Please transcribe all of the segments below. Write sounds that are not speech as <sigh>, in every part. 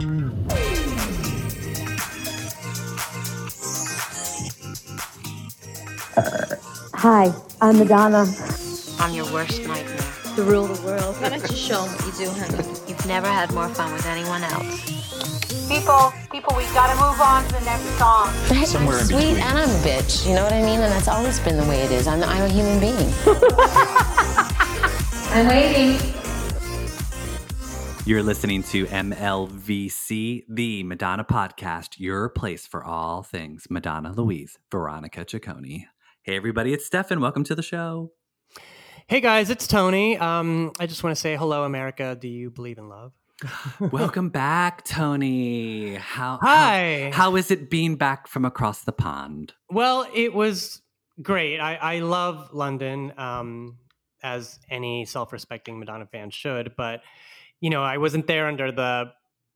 Uh, hi, I'm Madonna. I'm your worst nightmare. To rule the world. Why don't you show them what you do, honey? You've never had more fun with anyone else. People, people, we gotta move on to the next song. I'm sweet and I'm a bitch. You know what I mean? And that's always been the way it is. I'm, I'm a human being. <laughs> I'm waiting. You're listening to MLVC, the Madonna podcast, your place for all things Madonna Louise, Veronica Ciccone. Hey, everybody, it's Stefan. Welcome to the show. Hey guys, it's Tony. Um, I just want to say hello, America. Do you believe in love? <laughs> Welcome back, Tony. How, Hi. How, how is it being back from across the pond? Well, it was great. I, I love London, um, as any self-respecting Madonna fan should. But you know, I wasn't there under the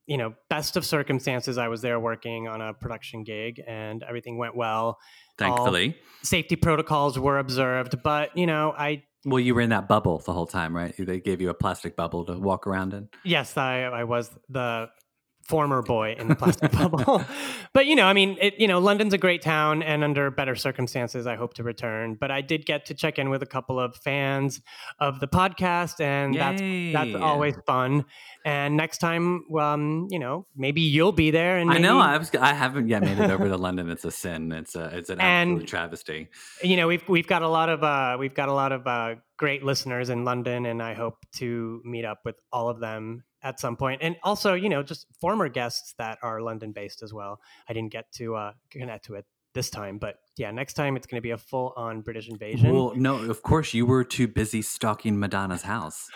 you know best of circumstances. I was there working on a production gig, and everything went well. Thankfully. Safety protocols were observed, but you know, I Well, you were in that bubble the whole time, right? They gave you a plastic bubble to walk around in. Yes, I, I was the former boy in the plastic <laughs> bubble. but you know, I mean, it, you know, London's a great town, and under better circumstances, I hope to return. But I did get to check in with a couple of fans of the podcast, and that's Yay. that's always fun. And next time, um, you know, maybe you'll be there. And I know. I was. I haven't yet made it over to London. It's a sin. It's a. It's an <laughs> And- absolute travesty. you know we've we've got a lot of uh we've got a lot of uh great listeners in London and I hope to meet up with all of them at some point and also you know just former guests that are London based as well I didn't get to uh connect to it this time but yeah next time it's going to be a full on British invasion Well, no. Of course, you were too busy stalking Madonna's house.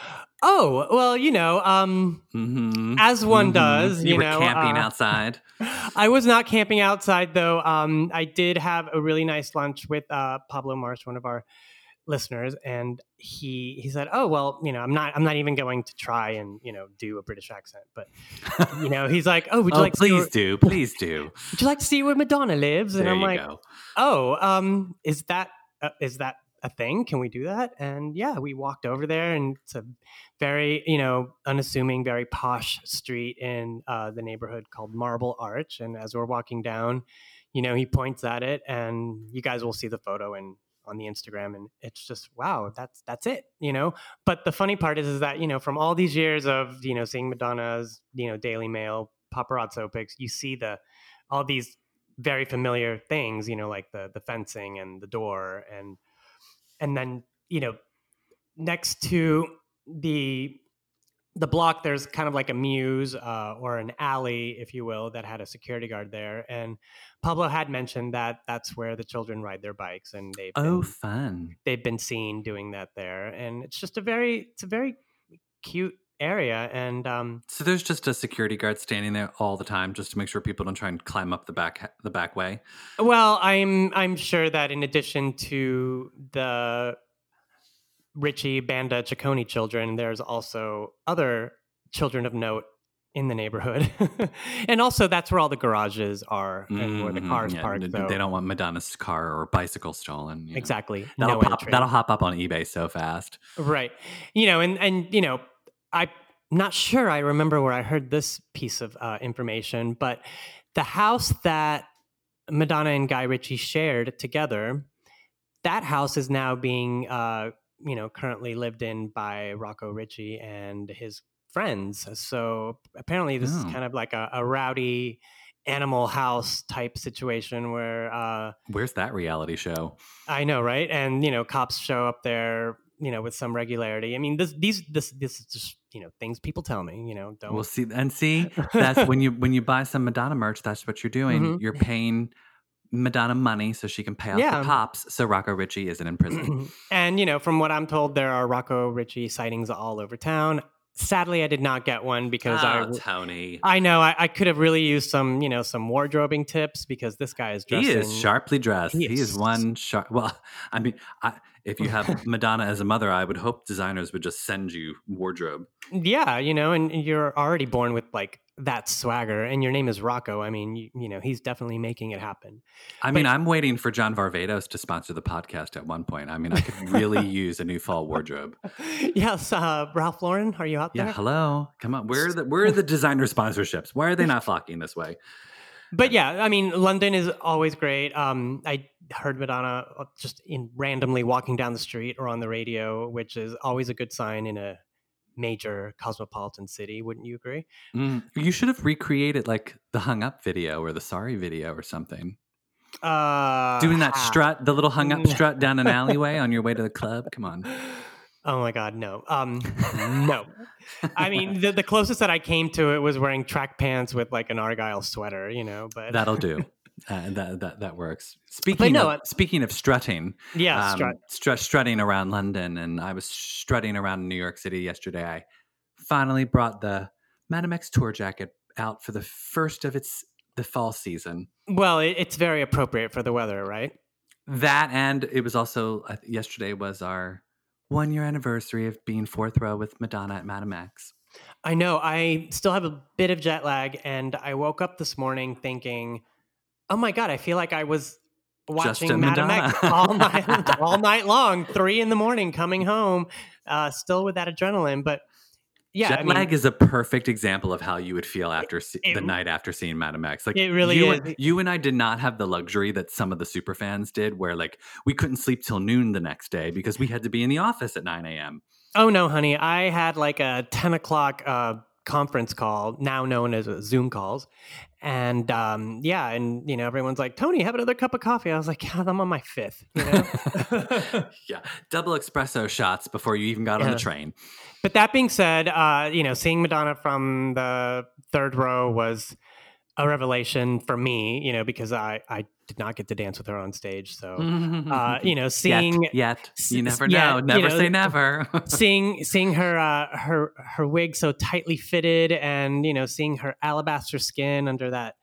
oh well you know um Mm-hmm. as one does You, you, were know camping uh, outside. <laughs> I was not camping outside though. Um, I did have a really nice lunch with uh, Pablo Marsh, one of our listeners, and he he said, "Oh well, you know, I'm not I'm not even going to try and you know do a British accent, but you know, he's like, oh, would you oh, like please where, do, please do. <laughs> would you like to see where Madonna lives?" And There I'm like, go. oh, um, is that uh, is that a thing? Can we do that? And yeah, we walked over there, and it's a very you know unassuming, very posh street in uh, the neighborhood called Marble Arch. And as we're walking down, you know, he points at it, and you guys will see the photo and on the Instagram, and it's just wow, that's that's it, you know. But the funny part is, is that you know, from all these years of you know seeing Madonna's you know Daily Mail paparazzo pics, you see the all these very familiar things, you know, like the the fencing and the door and and then, you know, next to the the block there's kind of like a mews uh, or an alley if you will that had a security guard there and pablo had mentioned that that's where the children ride their bikes and they've Oh, been, fun. they've been seen doing that there and it's just a very it's a very cute area and um So there's just a security guard standing there all the time, just to make sure people don't try and climb up the back the back way. Well, I'm I'm sure that in addition to the Ritchie Banda Ciccone children, there's also other children of note in the neighborhood, <laughs> and also that's where all the garages are and where the Mhm, cars yeah, parked. They, so- they don't want Madonna's car or bicycle stolen. you know. exactly That'll no pop. That'll hop up on eBay so fast. Right. You know, and and you know, I'm not sure I remember where I heard this piece of uh, information, but the house that Madonna and Guy Ritchie shared together, that house is now being, uh, you know, currently lived in by Rocco Ritchie and his friends. So apparently, this is Oh. kind of like a, a rowdy animal house type situation where. Uh, Where's that reality show? I know, right? And you know, cops show up there, you know, with some regularity. I mean, this these this this is just you know things people tell me. You know, don't. We'll see and see. That's <laughs> when you when you buy some Madonna merch. That's what you're doing. Mhm. You're <laughs> paying Madonna money so she can pay off Yeah. the cops. So Rocco Ritchie isn't in prison. <clears throat> and you know, from what I'm told, there are Rocco Ritchie sightings all over town. Sadly, I did not get one because oh, I. Ah, Tony. I know I, I could have really used some, you know, some wardrobing tips because this guy is dressed. He is in- sharply dressed. he He is, is- one sharp. Well, I mean, I, if you <laughs> have Madonna as a mother, I would hope designers would just send you wardrobe. Yeah, you know, and you're already born with like that swagger, and your name is Rocco. I mean, you, you know, he's definitely making it happen. I mean, I'm waiting for John Varvatos to sponsor the podcast at one point. I mean, I could really <laughs> use a new fall wardrobe. yes, uh, Ralph Lauren, are you out there? Yeah, hello. Come on. Where are the where are <laughs> the designer sponsorships? Why are they not flocking this way? But yeah, I mean, London is always great. Um, I heard Madonna uh, just in randomly walking down the street or on the radio, which is always a good sign in a major cosmopolitan city. Wouldn't you agree? Mm, you should have recreated like the hung up video or the sorry video or something. Uh, Doing that strut, the little hung up strut down an <laughs> alleyway on your way to the club. Come on. <laughs> Oh my God, no. Um, <laughs> no. I mean, the, the closest that I came to it was wearing track pants with like an argyle sweater, you know. But That'll do. <laughs> Uh, that, that that works. Speaking no, of, speaking of strutting, yeah, um, strut. stru- strutting around London, and I was strutting around New York City yesterday. I finally brought the Madame X tour jacket out for the first of its the fall season. Well, it, it's very appropriate for the weather, right? That and it was also th- yesterday was our one year anniversary of being fourth row with Madonna at Madame X. I know. I still have a bit of jet lag, and I woke up this morning thinking, "Oh my god, I feel like I was watching at Madame X Madonna. all night, <laughs> all night long, three in the morning, coming home, uh, still with that adrenaline." But yeah, Jet I mean, lag is a perfect example of how you would feel after se- it- the night after seeing Madame X. Like It really you is. And, you and I did not have the luxury that some of the super fans did, where like we couldn't sleep till noon the next day because we had to be in the office at nine a.m. Oh no, honey! I had like a ten o'clock uh, conference call, now known as Zoom calls, and um, yeah, and you know everyone's like, "Tony, have another cup of coffee." I was like, "God, I'm on my fifth, you know. <laughs> yeah, double espresso shots before you even got on the train. but that being said, uh, you know, seeing Madonna from the third row was a revelation for me, you know, because I I did not get to dance with her on stage, so <laughs> uh, you know, seeing yet, yet you never know. you Never know, say never. <laughs> seeing seeing her uh, her her wig so tightly fitted and you know seeing her alabaster skin under that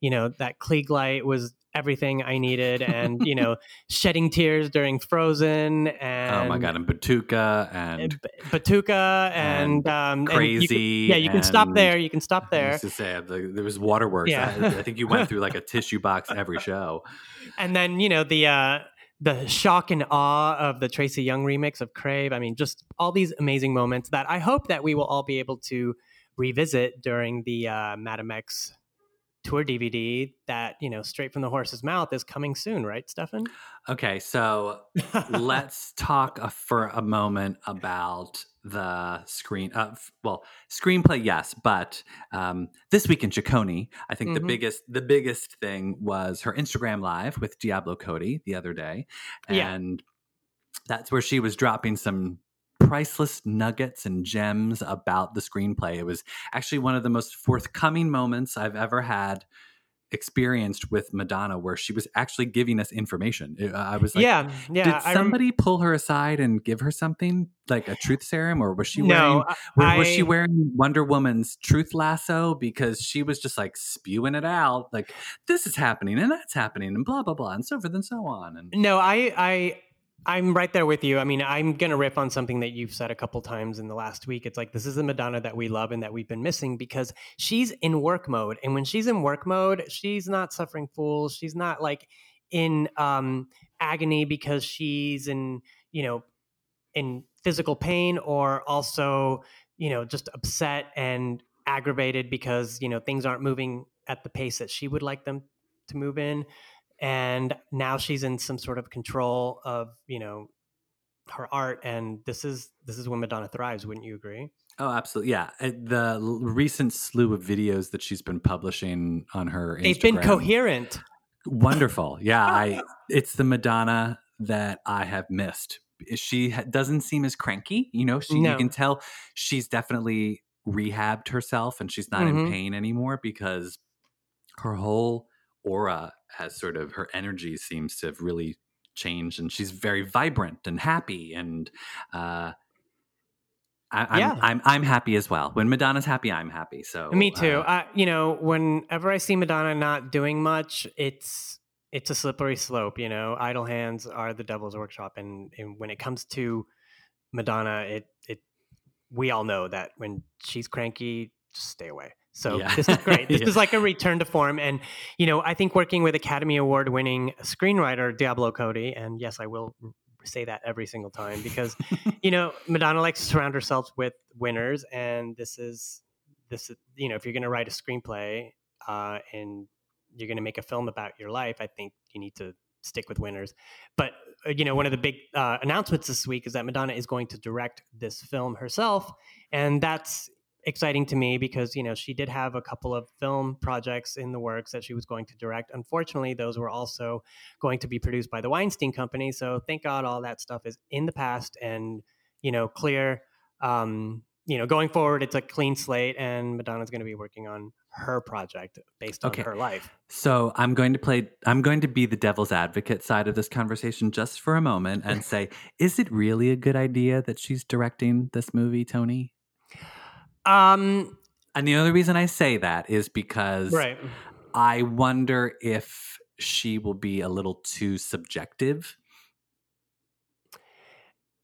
you know that Klieg light was everything I needed and you <laughs> know shedding tears during Frozen and oh my god, and Batuka and and Batuka and, um and you can- Crazy yeah, you can stop there. You can stop there. to say the, there was waterworks. Yeah. I, I think you went through like a <laughs> tissue box every show. And then you know the uh, the shock and awe of the Tracy Young remix of Crave. I mean, just all these amazing moments that I hope that we will all be able to revisit during the uh, Madame X tour DVD. That you know, straight from the horse's mouth, is coming soon, right, Stefan? Okay, so <laughs> let's talk uh, for a moment about the screen. Uh, well, screenplay, yes, but um, this week in Ciccone, I think the Mhm. biggest the biggest thing was her Instagram live with Diablo Cody the other day, Yeah. and that's where she was dropping some priceless nuggets and gems about the screenplay. It was actually one of the most forthcoming moments I've ever had experienced with Madonna where she was actually giving us information. Uh, I was like, yeah, yeah. did I rem- somebody pull her aside and give her something like a truth serum, or was she wearing? no, wa- was she wearing Wonder Woman's truth lasso because she was just like spewing it out, like this is happening and that's happening and blah blah blah and so forth and so on. And No, I, I, I'm right there with you. I mean, I'm gonna riff on something that you've said a couple times in the last week. It's like this is the Madonna that we love and that we've been missing because she's in work mode, and when she's in work mode, she's not suffering fools. She's not like in um, agony because she's in, you know, in physical pain or also, you know, just upset and aggravated because you know things aren't moving at the pace that she would like them to move in and now she's in some sort of control of you know her art and this is this is when madonna thrives wouldn't you agree oh, absolutely, yeah. Uh, The recent slew of videos that she's been publishing on her they've been coherent wonderful yeah <laughs> i it's the madonna that i have missed she doesn't seem as cranky you know she No. you can tell she's definitely rehabbed herself and she's not in Mhm. pain anymore because her whole aura has sort of her energy seems to have really changed and she's very vibrant and happy and uh I, I'm, Yeah. I'm I'm happy as well. When Madonna's happy, I'm happy. So me too uh, I, you know whenever i see madonna not doing much it's it's a slippery slope. You know, idle hands are the devil's workshop, and, and when it comes to Madonna, it it we all know that when she's cranky, just stay away. So Yeah. this is great. <laughs> This Yeah. is like a return to form, and you know, I think working with Academy Award winning screenwriter Diablo Cody, and yes, I will say that every single time because <laughs> you know Madonna likes to surround herself with winners, and this is this is you know if you're going to write a screenplay uh, and you're going to make a film about your life, I think you need to stick with winners. But uh, you know, one of the big uh, announcements this week is that Madonna is going to direct this film herself, and that's exciting to me because you know she did have a couple of film projects in the works that she was going to direct. Unfortunately, those were also going to be produced by the Weinstein Company. So thank God all that stuff is in the past and you know clear. Um, you know, going forward, it's a clean slate, and Madonna's going to be working on her project based on Okay. her life. So I'm going to play. I'm going to be the devil's advocate side of this conversation just for a moment and <laughs> say, is it really a good idea that she's directing this movie, Tony? Um, And the only reason I say that is because right. I wonder if she will be a little too subjective.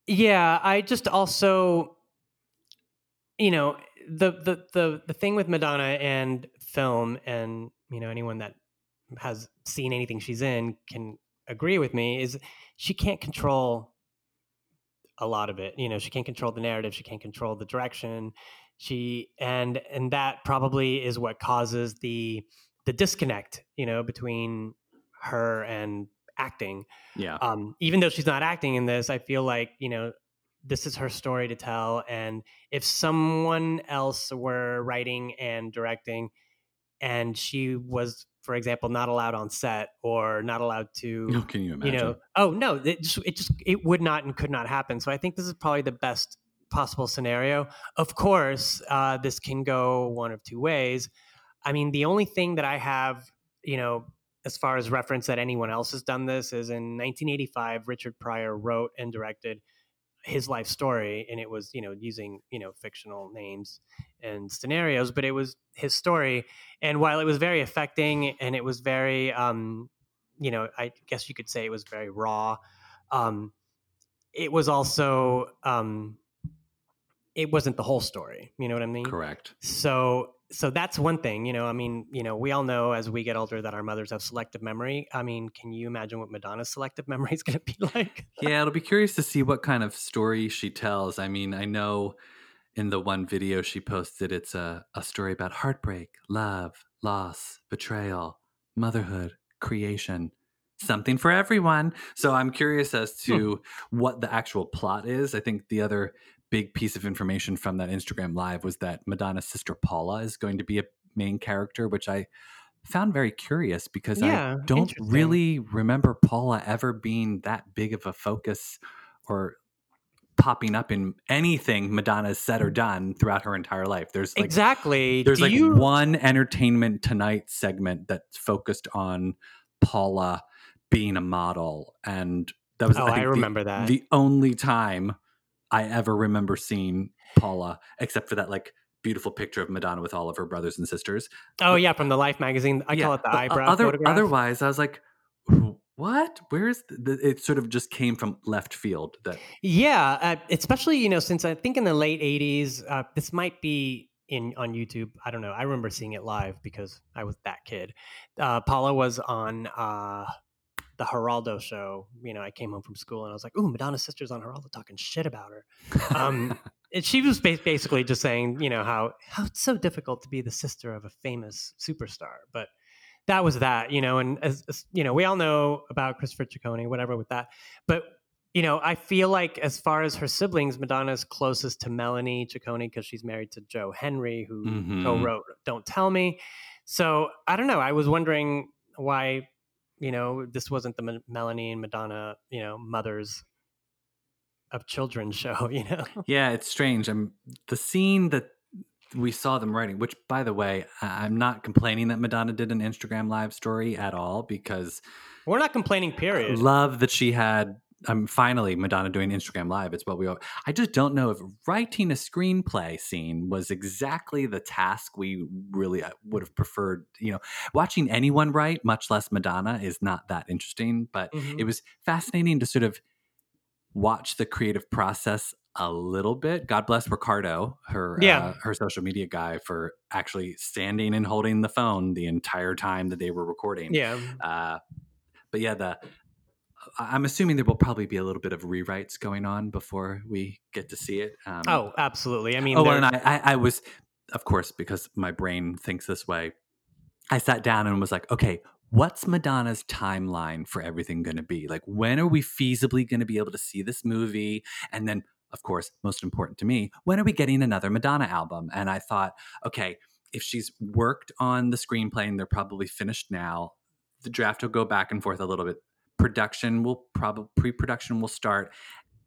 Yeah, I just also, you know, the the the the thing with Madonna and film, and you know, anyone that has seen anything she's in can agree with me is she can't control a lot of it. You know, she can't control the narrative, she can't control the direction. She and and that probably is what causes the the disconnect, you know, between her and acting Yeah. um, even though she's not acting in this, I feel like you know this is her story to tell, and if someone else were writing and directing, and she was, for example, not allowed on set or not allowed to, No, can you imagine? you know, oh no, it just it just it would not and could not happen. So I think this is probably the best possible scenario. Of course, uh, this can go one of two ways. I mean, the only thing that I have, you know, as far as reference that anyone else has done this is in 1985, Richard Pryor wrote and directed his life story, and it was, you know, using, you know, fictional names and scenarios, but it was his story. And while it was very affecting and it was very, um, you know, I guess you could say it was very raw, um, it was also, um, it wasn't the whole story. You know what I mean? Correct. So so that's one thing, you know. I mean, you know, we all know as we get older that our mothers have selective memory. I mean, can you imagine what Madonna's selective memory is going to be <laughs> like? Yeah, it'll be curious to see what kind of story she tells. I mean, I know in the one video she posted, it's a, a story about heartbreak, love, loss, betrayal, motherhood, creation, something for everyone. So I'm curious as hmm. to what the actual plot is. I think the other big piece of information from that Instagram live was that Madonna's sister Paula is going to be a main character, which I found very curious because Yeah, I don't really remember Paula ever being that big of a focus or popping up in anything Madonna's said or done throughout her entire life. There's like exactly. there's Do like you- one entertainment tonight segment that's focused on Paula being a model and that was Oh, I, I think, the- remember that. the only time I ever remember seeing Paula except for that like beautiful picture of Madonna with all of her brothers and sisters. Oh yeah, from the Life magazine. I Yeah, call it the eyebrow other- photograph. Otherwise, I was like, what? Where's the, the, it? Sort of just came from left field. That Yeah, uh, especially you know since I think in the late '80s, uh, this might be in on YouTube. I don't know. I remember seeing it live because I was that kid. Uh, Paula was on uh, the Geraldo show. You know, I came home from school and I was like, "Ooh, Madonna's sister's on Geraldo talking shit about her." Um, <laughs> and she was ba- basically just saying, you know, how how it's so difficult to be the sister of a famous superstar, but that was that, you know, and as, as you know, we all know about Christopher Ciccone, whatever with that, but you know, I feel like as far as her siblings, Madonna's closest to Melanie Ciccone because she's married to Joe Henry, who Mhm. co-wrote "Don't Tell Me." So I don't know. I was wondering why, you know, this wasn't the M- Melanie and Madonna, you know, mothers of children <laughs> show. You know, yeah, it's strange. I'm the scene that we saw them writing. Which, by the way, I- I'm not complaining that Madonna did an Instagram live story at all because we're not complaining. Period. love that she had I'm finally Madonna doing Instagram Live. It's what we. I just don't know if writing a screenplay scene was exactly the task we really uh, would have preferred. You know, watching anyone write, much less Madonna, is not that interesting. But Mhm. it was fascinating to sort of watch the creative process a little bit. God bless Ricardo, her Yeah. uh, her social media guy, for actually standing and holding the phone the entire time that they were recording. yeah. Uh, but yeah, the I'm assuming there will probably be a little bit of rewrites going on before we get to see it. Um, Oh, absolutely. I mean, oh, and I, I, I was, of course, because my brain thinks this way. I sat down and was like, okay, what's Madonna's timeline for everything going to be? Like, when are we feasibly going to be able to see this movie? And then, of course, most important to me, when are we getting another Madonna album? And I thought, okay, if she's worked on the screenplay and they're probably finished now, the draft will go back and forth a little bit. Production will probably pre-production will start,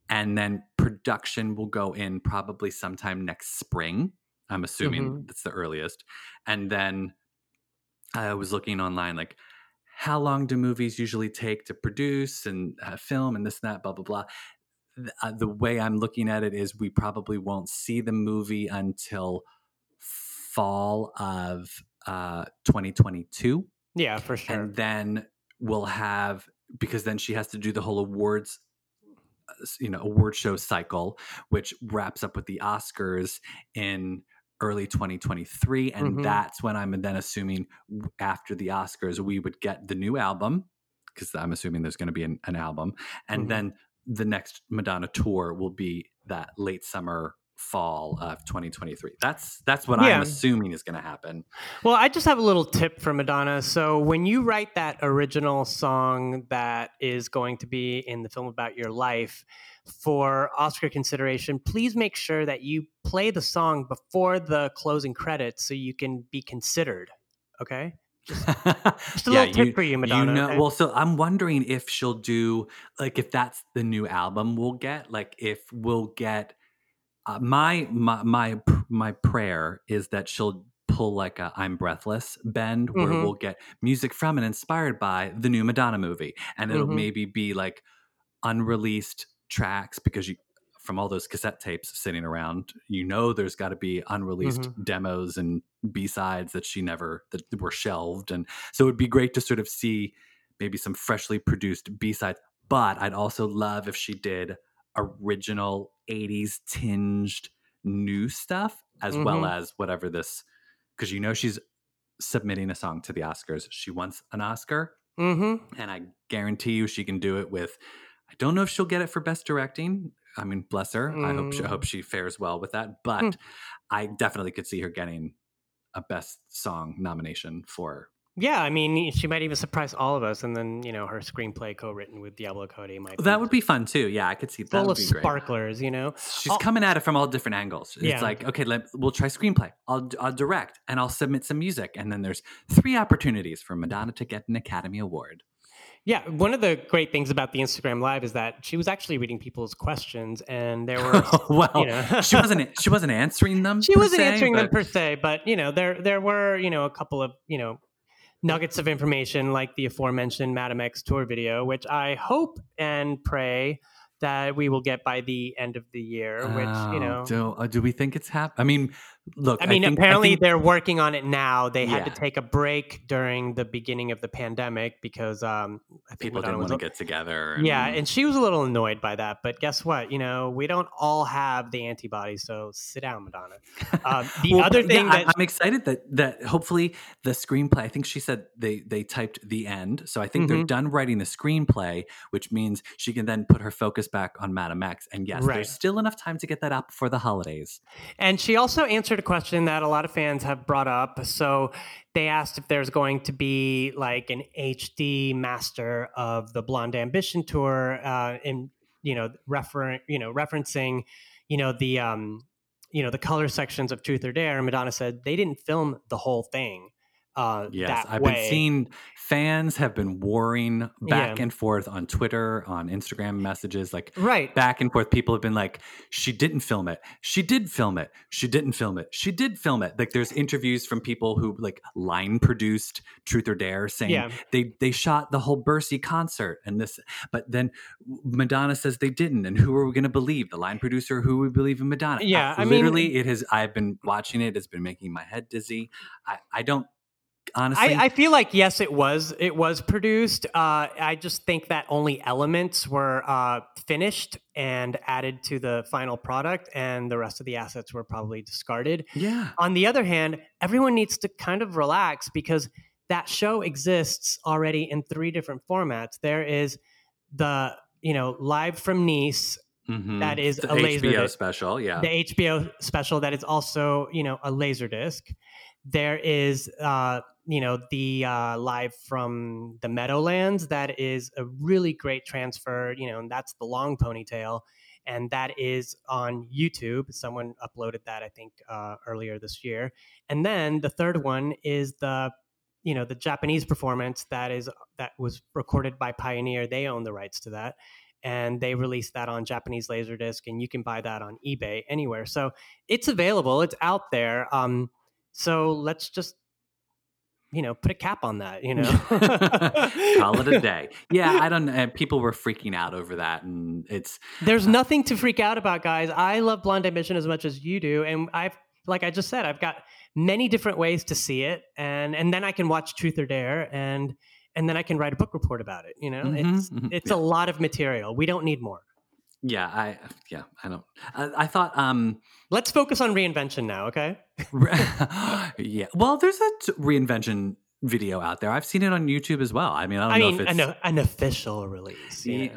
and then production will go in probably sometime next spring. I'm assuming that's the earliest, and then I was looking online like how long do movies usually take to produce and uh, film and this and that blah blah blah. Th- uh, the way I'm looking at it is we probably won't see the movie until fall of uh, 2022 yeah, for sure. and then we'll have because then she has to do the whole awards you know award show cycle which wraps up with the oscars in early 2023 and Mhm. that's when i'm then assuming after the oscars we would get the new album because i'm assuming there's going to be an, an album and Mhm. then the next madonna tour will be that late summer fall of 2023 that's that's what Yeah. i'm assuming is going to happen Well, I just have a little tip for Madonna. So when you write that original song that is going to be in the film about your life for Oscar consideration, please make sure that you play the song before the closing credits so you can be considered. Okay? Just <laughs> a little tip for you, Madonna, You know, okay? well, so I'm wondering if she'll do like if that's the new album we'll get. Like if we'll get uh, my my my my prayer is that she'll pull like a I'm Breathless bend where Mhm. we'll get music from and inspired by the new Madonna movie, and it'll Mhm. maybe be like unreleased tracks because you from all those cassette tapes sitting around, you know there's got to be unreleased Mm-hmm. demos and B-sides that she never that were shelved and so it'd be great to sort of see maybe some freshly produced B-sides, but I'd also love if she did original 80s tinged new stuff as well Mhm. as whatever this cuz you know she's submitting a song to the Oscars. She wants an Oscar Mm-hmm. and I guarantee you she can do it with. I don't know if she'll get it for best directing. I mean, bless her. I hope she, I Mm. hope she fares well with that. But Hmm. I definitely could see her getting a best song nomination for. Yeah, I mean, she might even surprise all of us, and then you know her screenplay co-written with Diablo Cody might That would be fun too. Yeah, I could see that. full of be great. sparklers. You know, She's I'll- coming at it from all different angles. It's Yeah. like, okay, let, we'll try screenplay. I'll, I'll direct and I'll submit some music. And then there's three opportunities for Madonna to get an Academy Award. Yeah, one of the great things about the Instagram Live is that she was actually reading people's questions, and there were <laughs> oh, well, you know <laughs> she wasn't she wasn't answering them. she wasn't se, answering them per se, but you know there there were you know a couple of you know nuggets of information like the aforementioned Madame X tour video, which I hope and pray that we will get by the end of the year. Which you know. do, uh, do we think it's hap? I mean, look. I mean, think- apparently think- they're working on it now. They had to take a break during the beginning of the pandemic because um, I people Madonna didn't want to get together. and- Yeah, and she was a little annoyed by that. But guess what? You know, we don't all have the antibodies, so sit down, Madonna. Um, the Well, other yeah, thing I- that I'm excited that that hopefully the screenplay. I think she said they they typed the end, so I think they're Mhm. done writing the screenplay, which means she can then put her focus back on Madame X. And yes, Right. there's still enough time to get that up before the holidays. And she also answered a question that a lot of fans have brought up. So they asked if there's going to be like an HD master of the Blonde Ambition tour, uh, in you know, refer you know, referencing, you know, the um, you know, the color sections of Truth or Dare. And Madonna said they didn't film the whole thing. Uh, Yes, I've way. been seeing fans have been warring back Yeah. and forth on Twitter, on Instagram messages, like right. back and forth. People have been like, she didn't film it. She did film it. She didn't film it. She did film it. Like there's interviews from people who like line produced Truth or Dare saying Yeah. they they shot the whole Bercy concert and this, but then Madonna says they didn't. And who are we going to believe? The line producer? Who we believe in Madonna? Yeah, I mean- literally, it has. I've been watching it. It's been making my head dizzy. I I don't honestly. I, I feel like yes, it was it was produced. Uh, I just think that only elements were uh, finished and added to the final product, and the rest of the assets were probably discarded. yeah. On the other hand, everyone needs to kind of relax because that show exists already in three different formats. There is the you know live from Nice, Mhm. that is The a laser HBO disc. special. Yeah. the HBO special that is also you know a laser disc. There is uh, you know the uh, live from the Meadowlands that is a really great transfer. You know, and that's the long ponytail, and that is on YouTube. Someone uploaded that I think uh, earlier this year, and then the third one is the you know the Japanese performance that is that was recorded by Pioneer. They own the rights to that and they released that on Japanese Laserdisc, and you can buy that on eBay anywhere. So it's available, it's out there. Um, so let's just, you know, put a cap on that. You know, <laughs> Call it a <laughs> day. Yeah, I don't know. People were freaking out over that, and it's There's nothing to freak out about, guys. I love Blonde Ambition as much as you do, and I've, like I just said, I've got many different ways to see it, and and then I can watch Truth or Dare, and and then I can write a book report about it. You know, Mhm, it's mhm. it's a lot of material. We don't need more. Yeah. I yeah. I don't. I, I thought um Let's focus on reinvention now, okay? <laughs> yeah. Well, there's a t- reinvention video out there. I've seen it on YouTube as well. I mean, I don't I know mean, if it's. an, an official release. Yeah.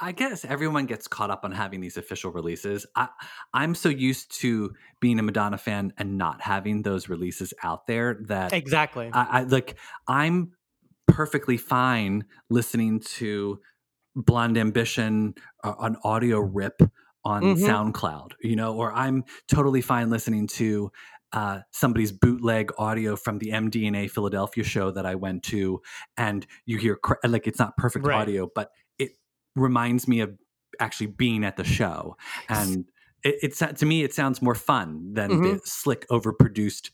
I guess everyone gets caught up on having these official releases. I, I'm so used to being a Madonna fan and not having those releases out there that Exactly. I, I like. I'm perfectly fine listening to Blonde Ambition, uh, an audio rip on Mhm. SoundCloud, you know, or I'm totally fine listening to uh, somebody's bootleg audio from the MDNA Philadelphia show that I went to, and you hear cra- like it's not perfect Right. audio, but it reminds me of actually being at the show, and it, it's to me it sounds more fun than the Mhm. slick, overproduced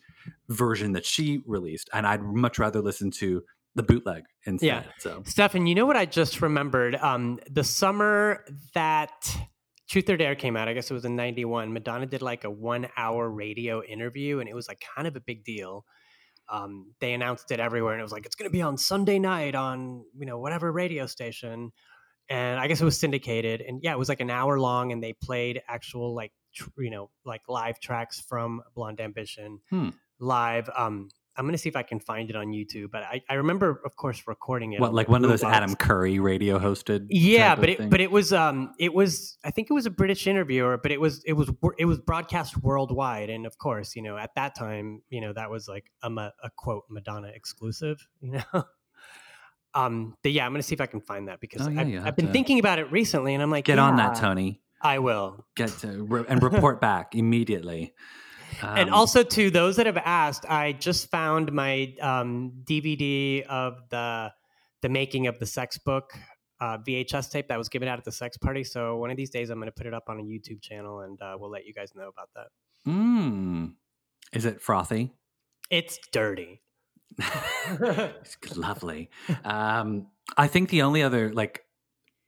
version that she released, and I'd much rather listen to the bootleg instead. Yeah. So Stefan, you know what I just remembered? Um, the summer that Truth or Dare came out, I guess it was in 91, Madonna did like a one hour radio interview, and it was like kind of a big deal. Um, they announced it everywhere, and it was like, it's going to be on Sunday night on, you know, whatever radio station. And I guess it was syndicated. And yeah, it was like an hour long, and they played actual, like, tr- you know, like live tracks from Blonde Ambition Hmm. live. Um, I'm going to see if I can find it on YouTube, but I, I remember, of course, recording it. what on like one of those. Adam Curry radio hosted? Yeah, but it thing? but it was um it was I think it was a British interviewer, but it was it was it was broadcast worldwide, and of course, you know, at that time, you know, that was like a, a quote Madonna exclusive, <laughs> you know. Um, but yeah, I'm gonna see if I can find that because Oh, yeah, I've, I've been to thinking about it recently, and I'm like, get on that, Tony. I will. Get to re- and <laughs> report back immediately. And Um, also to those that have asked, I just found my um, DVD of the the making of the sex book uh, VHS tape that was given out at the sex party. So one of these days, I'm going to put it up on a YouTube channel, and uh, we'll let you guys know about that. mm, is it frothy? It's dirty. <laughs> it's lovely. Um, I think the only other like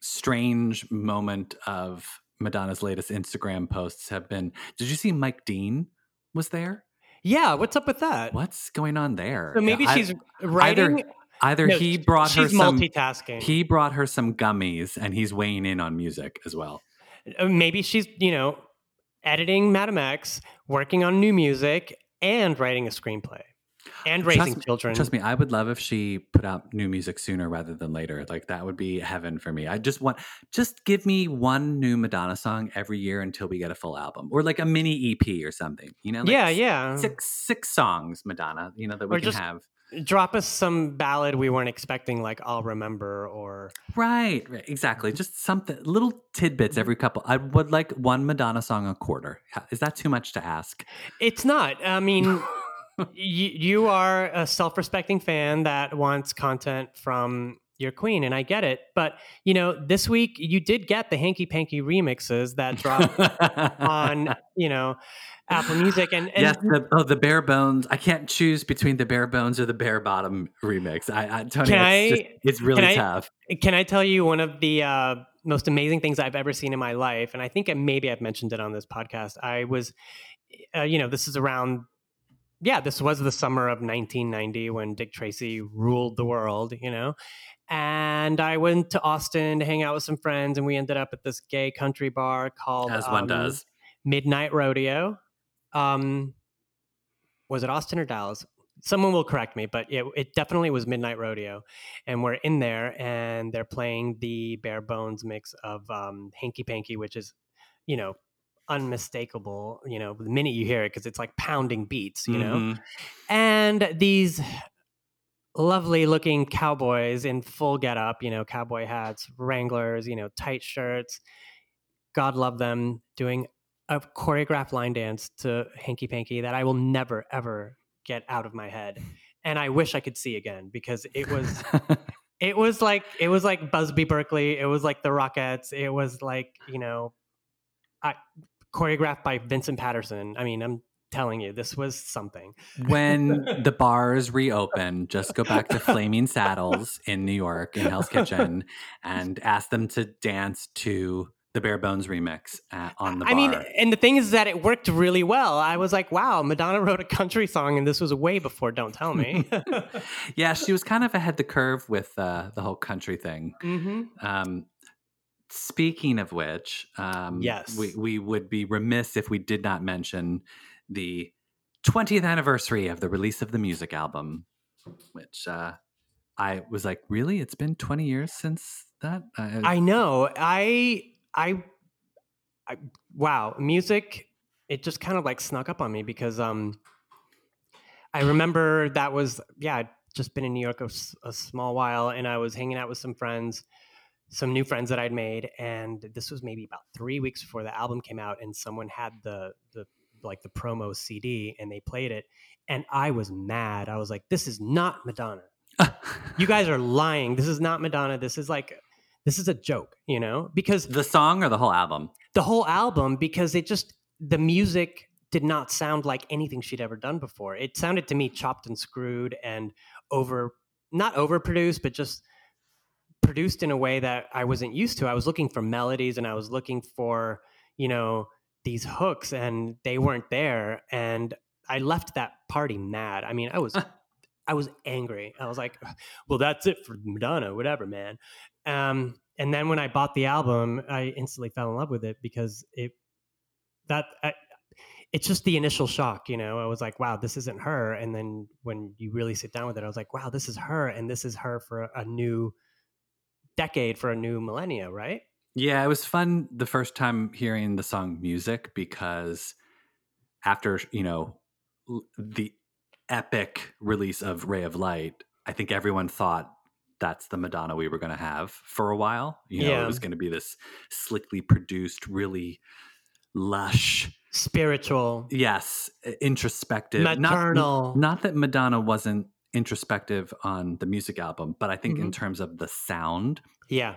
strange moment of Madonna's latest Instagram posts have been. Did you see Mike Dean was there? yeah, what's up with that? What's going on there? So maybe I- she's writing. either No, he brought her some. multitasking. He brought her some gummies, and he's weighing in on music as well. Uh, maybe she's you know editing Madame X, working on new music, and writing a screenplay, and Trust raising me- children. Trust me, I would love if she put out new music sooner rather than later. Like that would be heaven for me. I just want just give me one new Madonna song every year until we get a full album or like a mini EP or something. You know, like yeah, yeah. Six six songs, Madonna. You know that we Or can just- have. drop us some ballad we weren't expecting, like I'll remember, or Right, right, exactly. Mm-hmm. Just something little tidbits mm-hmm. every couple. I would like one Madonna song a quarter. Is that too much to ask? it's not. I mean, <laughs> you, you are a self-respecting fan that wants content from your queen and i get it but you know this week you did get the hanky panky remixes that dropped <laughs> on you know apple music and, and yes, the, oh, the bare bones. I can't choose between the bare bones or the bare bottom remix. I, I Tony, Can it's, just- it's really can I- tough. Can I tell you one of the uh, most amazing things I've ever seen in my life? And I think maybe I've mentioned it on this podcast. I was, uh, you know, this is around, yeah, this was the summer of 1990 when Dick Tracy ruled the world, you know. And I went to Austin to hang out with some friends, and we ended up at this gay country bar called As one um, does. Midnight Rodeo. Um, was it Austin or Dallas? Someone will correct me, but it, it definitely was Midnight Rodeo. And we're in there and they're playing the bare bones mix of um, Hanky Panky, which is, you know, unmistakable, you know, the minute you hear it, because it's like pounding beats, you know? Mhm. and these lovely looking cowboys in full getup, you know, cowboy hats, wranglers, you know, tight shirts. God love them doing a choreographed line dance to Hanky Panky that I will never ever get out of my head. And I wish I could see again because it was <laughs> it was like it was like Busby Berkeley, it was like the Rockettes. it was like, you know, I, choreographed by Vincent Paterson. I mean, I'm telling you, this was something. when <laughs> the bars reopen, just go back to Flaming Saddles in New York in Hell's Kitchen and ask them to dance to the Bare Bones remix at, on the bar. I mean, and the thing is that it worked really well. I was like, wow, Madonna wrote a country song, and this was way before Don't Tell Me. <laughs> yeah, she was kind of ahead the curve with uh, the whole country thing. hmm Um, speaking of which, um, Yes. we, we would be remiss if we did not mention the 20th anniversary of the release of the music album, which uh, I was like, really? It's been 20 years since that? I, I know. I, I, I, wow, music. It just kind of like snuck up on me because um, I remember that was yeah, I'd just been in New York a small while, and I was hanging out with some friends, some new friends that I'd made, and this was maybe about three weeks before the album came out, and someone had the the like the promo CD, and they played it, and I was mad. I was like, this is not Madonna. <laughs> You guys are lying. This is not Madonna. This is like. This is a joke, you know, because the song or the whole album? the whole album because it just the music did not sound like anything she'd ever done before. It sounded to me chopped and screwed and over not overproduced, but just produced in a way that I wasn't used to. I was looking for melodies and I was looking for, you know, these hooks and they weren't there and I left that party mad. I mean, I was <laughs> I was angry. I was like, well, that's it for Madonna, whatever, man. Um, and then when I bought the album, I instantly fell in love with it because it that I, it's just the initial shock, you know. I was like, wow, this isn't her. And then when you really sit down with it, I was like, wow, this is her, and this is her for a, a new decade, for a new millennia, right? Yeah, it was fun the first time hearing the song music because after, you know, the epic release of Ray of Light, I think everyone thought that's the Madonna we were going to have for a while. You know, Yeah. it was going to be this slickly produced, really lush, Spiritual, yes, introspective. Not- maternal. Not, that Madonna wasn't introspective on the music album, but I think in Mhm. terms of the sound, yeah,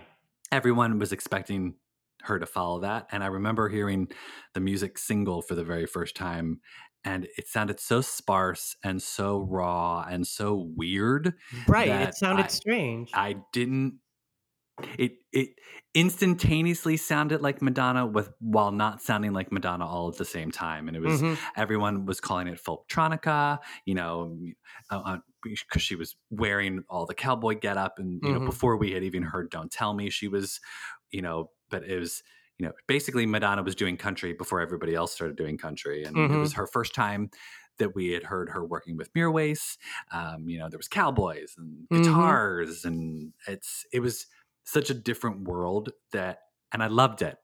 everyone was expecting her to follow that. And I remember hearing the music single for the very first time, and it sounded so sparse and so raw and so weird. right. It sounded I- strange. I didn't. It it instantaneously sounded like Madonna with while not sounding like Madonna all at the same time, and it was Mhm. everyone was calling it folktronica, you know, because she was wearing all the cowboy getup, and you know, Mhm. before we had even heard "Don't Tell Me," she was, you know, but it was, you know, basically Madonna was doing country before everybody else started doing country, and it Mhm. was her first time that we had heard her working with Mirwais. Um, you know, there was cowboys and Mhm. guitars, and it's it was such a different world that, and I loved it.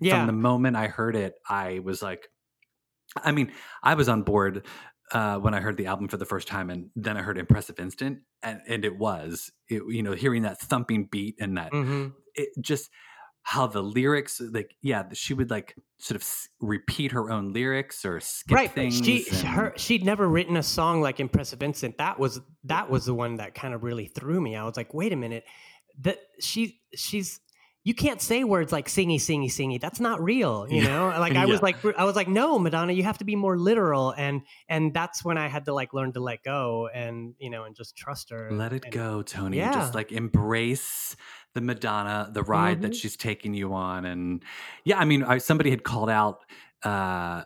Yeah, from the moment I heard it, I was like, I mean, I was on board uh, when I heard the album for the first time, and then I heard Impressive Instant, and, and it was, it, you know, hearing that thumping beat and that, hmm it just, how the lyrics like yeah she would like sort of s- repeat her own lyrics or skip right things she and- her she'd never written a song like impressive Instant. that was that was the one that kind of really threw me. I was like wait a minute that she she's you can't say words like singy singy singy. That's not real you know? Like <laughs> i was like i was like no madonna you have to be more literal. And and that's when i had to like learn to let go and you know and just trust her let it and- go tony Yeah. just like embrace the madonna the ride that Mhm. she's taking you on and yeah i mean I, somebody had called out uh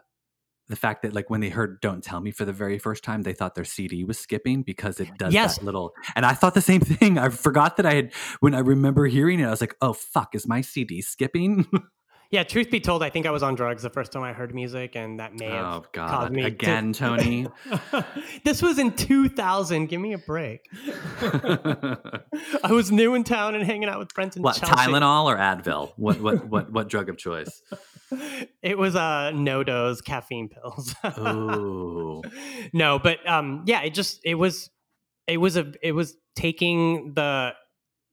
the fact that like when they heard don't tell me for the very first time they thought their cd was skipping because it does Yes. that little and i thought the same <laughs> thing. I forgot that i had when i remember hearing it i was like oh fuck is my cd skipping? <laughs> Yeah truth be told i think i was on drugs the first time i heard music and that may have oh caused god me to- again tony? <laughs> This was in 2000 give me a break. I was new in town and hanging out with friends in what Chelsea. tylenol or advil? What what what what drug of choice It was uh NoDoz caffeine pills. oh <laughs> no, but um yeah, it just it was it was a it was taking the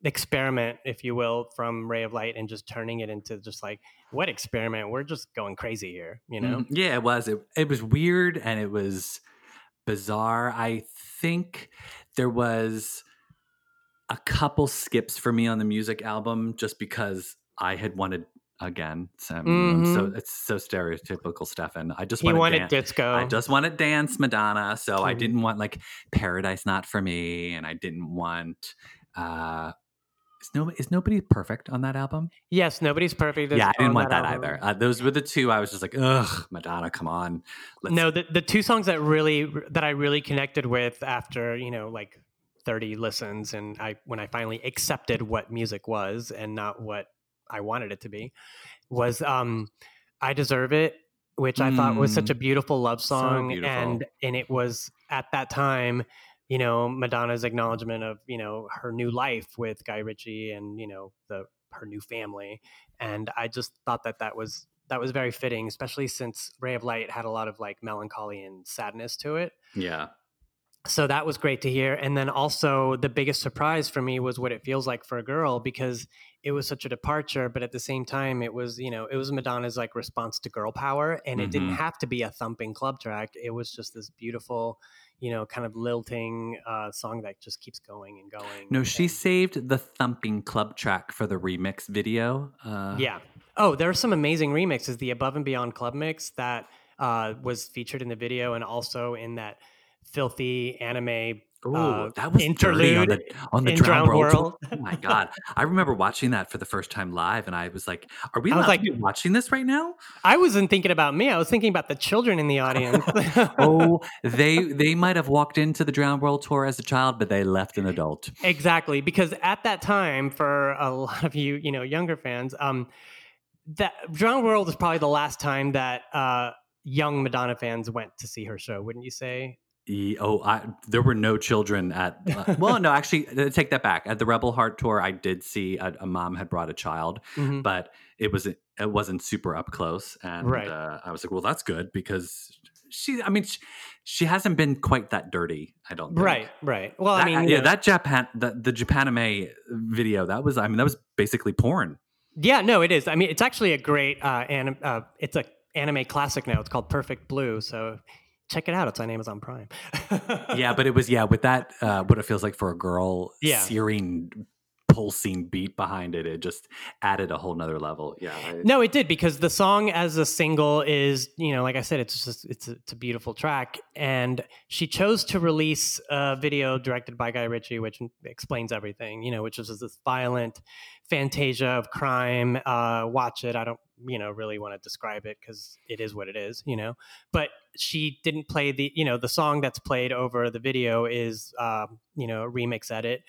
experiment, if you will, from Ray of Light and just turning it into just like what experiment? We're just going crazy here, you know? Mhm. Yeah, it was. It, it was weird and it was bizarre. I think there was a couple skips for me on the music album just because I had wanted again. Some, So it's so stereotypical, Stefan. I just Mm-hmm. Wanted, wanted dan- disco. I just wanted dance Madonna. So I Mhm. didn't want like Paradise Not for Me, and I didn't want. uh is, no, is nobody perfect on that album? yes, nobody's perfect. yeah, I didn't want that, album. either. Uh, those were the two I was just like, ugh, Madonna, come on. Let's no the, the two songs that really that i really connected with after you know like 30 listens and i when i finally accepted what music was and not what i wanted it to be was um i deserve it which i thought was such a beautiful love So song beautiful. and and it was at that time you know madonna's acknowledgement of you know her new life with guy ritchie and you know the her new family and i just thought that that was that was very fitting especially since ray of light had a lot of like melancholy and sadness to it Yeah. So that was great to hear and then also the biggest surprise for me was what it feels like for a girl because it was such a departure but at the same time it was you know it was madonna's like response to girl power and it didn't Mhm. have to be a thumping club track it was just this beautiful you know kind of lilting uh, song that just keeps going and going No, she saved the thumping club track for the remix video. Uh, yeah. Oh, there are some amazing remixes. The Above and Beyond Club mix that uh, was featured in the video and also in that filthy anime Ooh, uh, that was dirty on interlude the, on the Drowned Drowned World. Oh my god! <laughs> I remember watching that for the first time live, and I was like, "Are we like- watching this right now?" I wasn't thinking about me. I was thinking about the children in the audience. <laughs> oh, they they might have walked into the Drowned World tour as a child, but they left an adult. exactly. Because at that time, for a lot of you, you know, younger fans, um, that Drowned World is probably the last time that uh, young Madonna fans went to see her show, wouldn't you say? Oh, I, there were no children at. Uh, <laughs> well, no, actually, uh, take that back. At the Rebel Heart tour, I did see a, a mom had brought a child, Mhm. but it was it wasn't super up close, and Right. uh, I was like, well, that's good because she. I mean, she, she hasn't been quite that dirty. I don't. Think. Right, right. Well, That- I mean, yeah, know- that Japan, the, the Japanime video, that was. I mean, that was basically porn. Yeah, no, it is. I mean, it's actually a great uh, anim- uh it's a anime classic now. It's called Perfect Blue. So check it out. It's on Amazon Prime. yeah, but it was yeah with that uh, what it feels like for a girl Yeah. searing pulsing beat behind it it just added a whole nother level yeah I- no, it did because the song as a single is, you know, like I said, it's just it's a, it's a beautiful track, and she chose to release a video directed by Guy Ritchie, which explains everything. You know, which is this violent fantasia of crime. Uh, watch it. I don't, you know, really want to describe it because it is what it is. You know, but she didn't play the, you know, the song that's played over the video is, um, you know, a remix edit.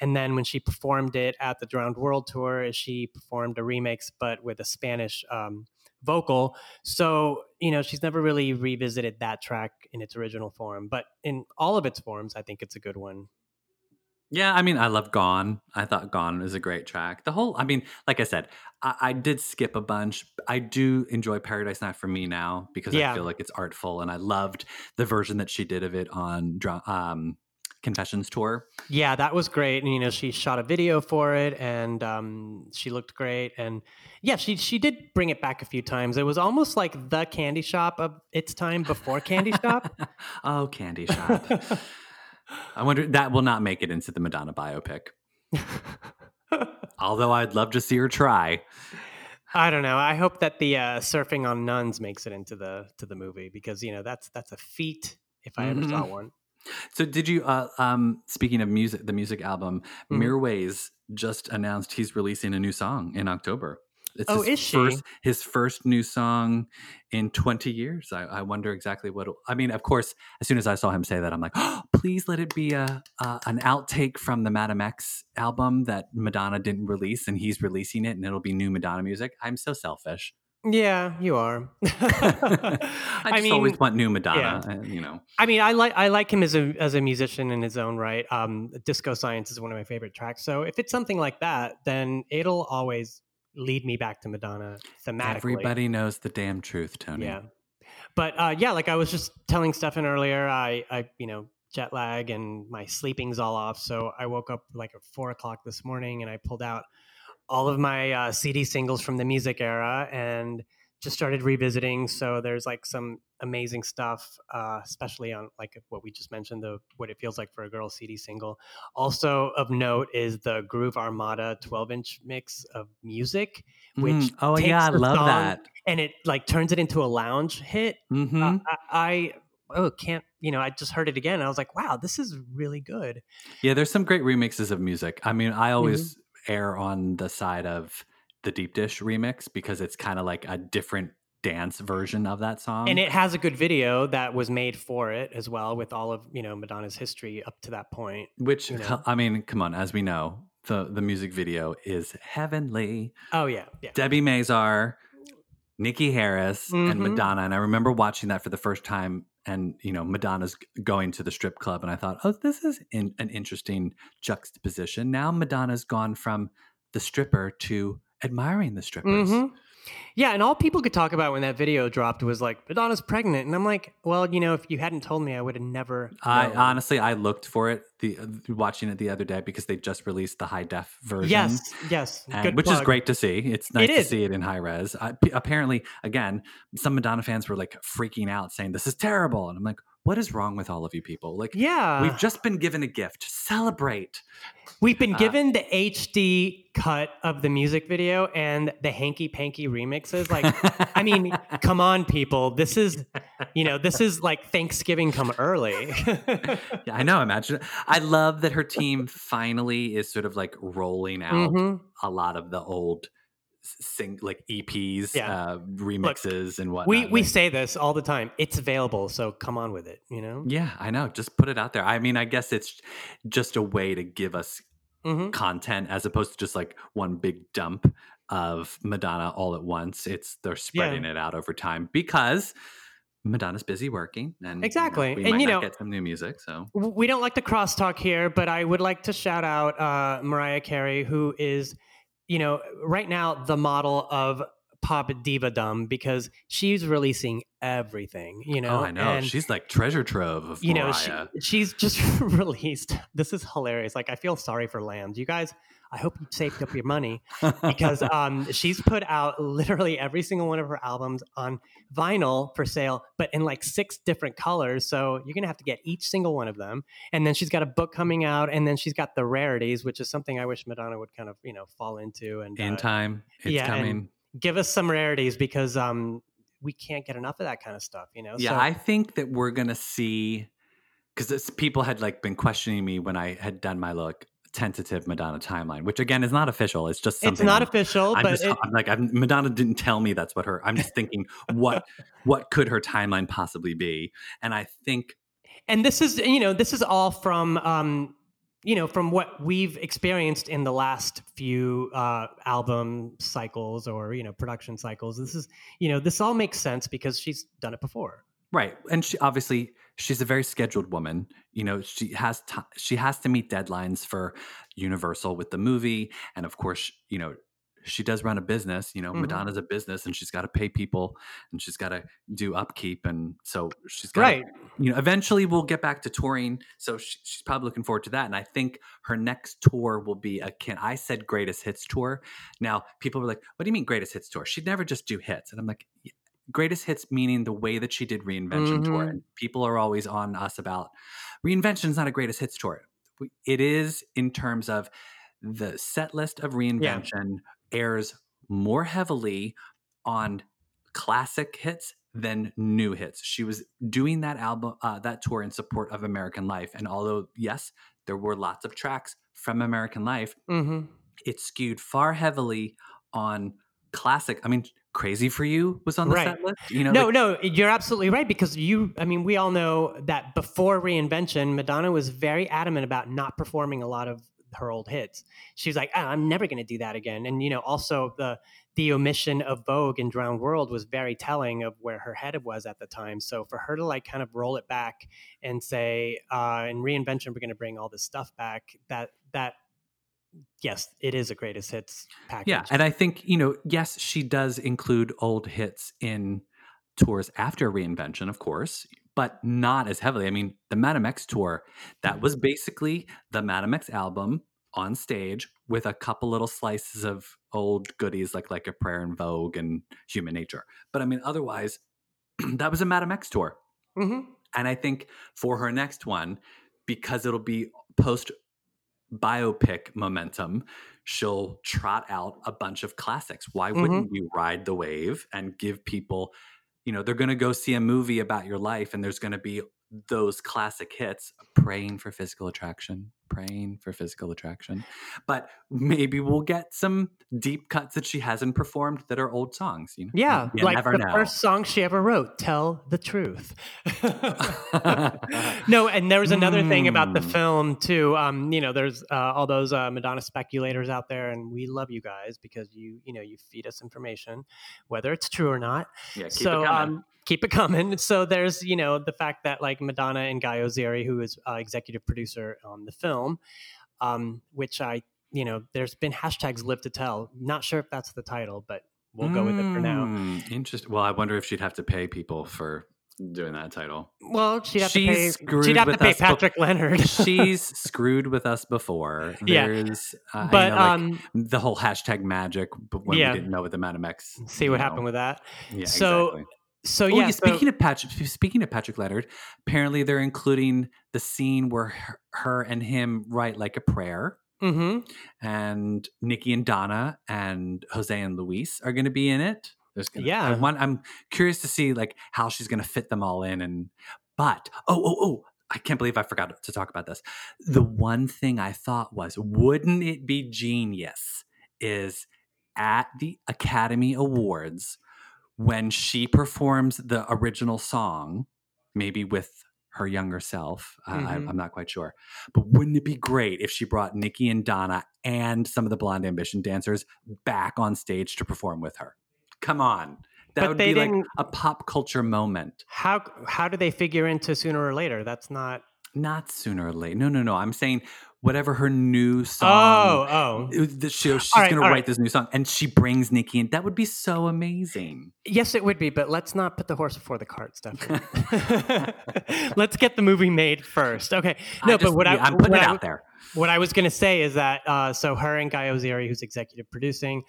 And then when she performed it at the Drowned World Tour, she performed a remix, but with a Spanish um, vocal. So, you know, she's never really revisited that track in its original form. But in all of its forms, I think it's a good one. yeah i mean i love gone i thought gone was a great track the whole i mean like i said i, I did skip a bunch i do enjoy paradise not for me now because Yeah. i feel like it's artful and i loved the version that she did of it on um Confessions tour. Yeah, that was great. And you know, she shot a video for it, and um, she looked great. And yeah, she she did bring it back a few times. It was almost like the Candy Shop of its time before Candy Shop. <laughs> oh, Candy Shop. I wonder that will not make it into the Madonna biopic. Although I'd love to see her try. I don't know. I hope that the uh, surfing on nuns makes it into the to the movie because you know that's that's a feat if I ever saw Mhm. one. So did you uh um speaking of music the music album, Mhm. Mirwais just announced he's releasing a new song in October. It's Oh, his is she? first his first new song in 20 years. I, I wonder exactly what I mean, of course, as soon as I saw him say that, I'm like, oh, please let it be a, uh, an outtake from the Madame X album that Madonna didn't release and he's releasing it and it'll be new Madonna music. I'm so selfish. Yeah, you are. <laughs> I just always want new Madonna, and, you know. I mean, I like I like him as a as a musician in his own right. Um, Disco Science is one of my favorite tracks. So if it's something like that, then it'll always lead me back to Madonna thematically. Everybody knows the damn truth, Tony. Yeah. But uh, yeah, like I was just telling Stefan earlier, I, I, you know, jet lag and my sleeping's all off. So I woke up like at four o'clock this morning and I pulled out all of my uh, CD singles from the music era and just started revisiting. So there's like some amazing stuff, uh, especially on like what we just mentioned, the what it feels like for a girl CD single. Also of note is the Groove Armada 12 inch mix of music, which Mm, oh yeah, I love that. and it like turns it into a lounge hit. hmm Uh, I, I oh can't you know I just heard it again. And I was like, wow, this is really good. Yeah, there's some great remixes of music. I mean, I always Mm-hmm. Err on the side of the deep dish remix because it's kind of like a different dance version of that song. and it has a good video that was made for it as well, with all of you know Madonna's history up to that point. which you know. I mean, come on, as we know, the the music video is heavenly. Oh yeah, yeah. Debbie Mazar, Nikki Harris, and Mhm. Madonna. And I remember watching that for the first time. And you know, Madonna's going to the strip club, and I thought, oh, this is in, an interesting juxtaposition. Now Madonna's gone from the stripper to admiring the strippers. Mhm. Yeah, and all people could talk about when that video dropped was like Madonna's pregnant, and I'm like, well, you know, if you hadn't told me, I would have never. I known. honestly, I looked for it the uh, watching it the other day because they just released the high def version. yes, yes, and- which is great to see. It's nice to is. see it in high res. I, p- apparently, again, some Madonna fans were like freaking out, saying this is terrible, and I'm like, what is wrong with all of you people? Like, Yeah, we've just been given a gift. Celebrate. We've been Uh, given the HD cut of the music video and the hanky panky remixes. Like, I mean, <laughs> come on, people. This is, you know, this is like Thanksgiving come early. <laughs> yeah, I know. <laughs> Imagine. I love that her team finally is sort of like rolling out Mhm. a lot of the old sing like EPs, Yeah. uh, remixes, and whatnot. We we say this all the time. It's available, so come on with it. You know. Yeah, I know. Just put it out there. I mean, I guess it's just a way to give us hmm content as opposed to just like one big dump of Madonna all at once. It's they're spreading it out over time because Madonna's busy working and Exactly. we And, might you not know- get some new music. So We don't like the crosstalk here, but I would like to shout out uh, Mariah Carey, who is, you know, right now the model of pop diva dumb because she's releasing everything. You know, oh, I know. And- she's like treasure trove of you know she, she's just <laughs> released. This is hilarious. Like i feel sorry for lambs you guys i hope you saved up your money because <laughs> um, she's put out literally every single one of her albums on vinyl for sale but in like six different colors. So you're gonna have to get each single one of them. And then she's got a book coming out and then she's got the rarities which is something i wish madonna would kind of you know fall into and in uh, time, it's yeah, and coming. Give us some rarities because um, we can't get enough of that kind of stuff you know Yeah, So- I think that we're gonna see because people had like been questioning me when I had done my look tentative Madonna timeline, which again is not official. It's just something it's not I'm- official I'm but just it, I'm like I'm, Madonna didn't tell me that's what her. I'm just thinking what <laughs> what could her timeline possibly be, and I think and this is you know this is all from um you know from what we've experienced in the last few uh album cycles or you know production cycles this is you know this all makes sense because she's done it before right, and she obviously she's a very scheduled woman. You know, she has to, she has to meet deadlines for Universal with the movie, and of course, you know. She does run a business. You know, Mhm. Madonna's a business, and she's got to pay people, and she's got to do upkeep, and so she's got Right. you know, eventually we'll get back to touring. So she, she's probably looking forward to that. And I think her next tour will be a can I said greatest hits tour. Now people were like, "What do you mean greatest hits tour?" She'd never just do hits, and I'm like, "Yeah, greatest hits meaning the way that she did reinvention tour. Mhm. And people are always on us about reinvention is not a greatest hits tour. It is in terms of the set list of reinvention airs more heavily on classic hits than new hits. She was doing that album, uh, that tour in support of American Life. And although, yes, there were lots of tracks from American Life, hmm it skewed far heavily on classic. I mean, Crazy for You was on the Right. set list. You know, No, like- no, you're absolutely right because you, I mean, we all know that before reinvention, Madonna was very adamant about not performing a lot of her old hits. She was like, "Ah, I'm never going to do that again. And, you know, also the, the omission of Vogue in Drowned World was very telling of where her head was at the time. So for her to like kind of roll it back and say, uh, in reinvention, we're going to bring all this stuff back, that, that, yes, it is a greatest hits package. Yeah, and I think you know, yes, she does include old hits in tours after reinvention, of course, but not as heavily. I mean, the Madame X tour that was basically the Madame X album on stage with a couple little slices of old goodies like like a prayer and Vogue and Human Nature. But I mean, otherwise, <clears throat> that was a Madame X tour. hmm And I think for her next one, because it'll be post biopic momentum, she'll trot out a bunch of classics. Why Mhm. wouldn't you ride the wave and give people, you know, they're going to go see a movie about your life and there's going to be those classic hits praying for physical attraction praying for physical attraction but maybe we'll get some deep cuts that she hasn't performed that are old songs you know Yeah, you like the know first song she ever wrote, "Tell the Truth." <laughs> no, and there was another thing about the Mm. film too. Um, you know, there's uh, all those uh, Madonna speculators out there, and we love you guys because you, you know, you feed us information, whether it's true or not. yeah keep so it coming. um, keep it coming. So there's you know the fact that like Madonna and Guy Oseary, who is uh, executive producer on the film, um, which I you know there's been hashtags live to tell. Not sure if that's the title, but we'll go with it for now. Mm, Interesting. Well, I wonder if she'd have to pay people for doing that title. Well, she'd have She's to pay. screwed She'd have to with pay Patrick Leonard. <laughs> She's screwed with us before. Yeah. Uh, but know, like, um, the whole hashtag magic, but when Yeah. we didn't know what the Madame X. see what happened with that. Yeah, so- exactly. So Oh, yeah, yeah, so- speaking of Patrick, speaking of Patrick Leonard, apparently they're including the scene where her, her and him write like a prayer, Mhm. and Nikki and Donna and Jose and Luis are going to be in it. There's gonna, Yeah. I want, I'm curious to see like how she's going to fit them all in. And but oh oh oh, I can't believe I forgot to talk about this. The one thing I thought was, wouldn't it be genius? Is at the Academy Awards when she performs the original song, maybe with her younger self. I- I. Mm-hmm. I'm not quite sure. But wouldn't it be great if she brought Nikki and Donna and some of the Blonde Ambition dancers back on stage to perform with her? Come on. That But would be like a pop culture moment. How how do they figure into sooner or later? That's not. Not sooner or later. No, no, no. I'm saying whatever her new song. oh. oh. The show, she's right, going to write right. this new song, and she brings Nikki in. That would be so amazing. Yes, it would be, but let's not put the horse before the cart, Stephanie. <laughs> let's get the movie made first. Okay. No, I but what I, yeah, I'm putting what it I- out there. what I was going to say is that uh, so her and Guy Oseary, who's executive producing,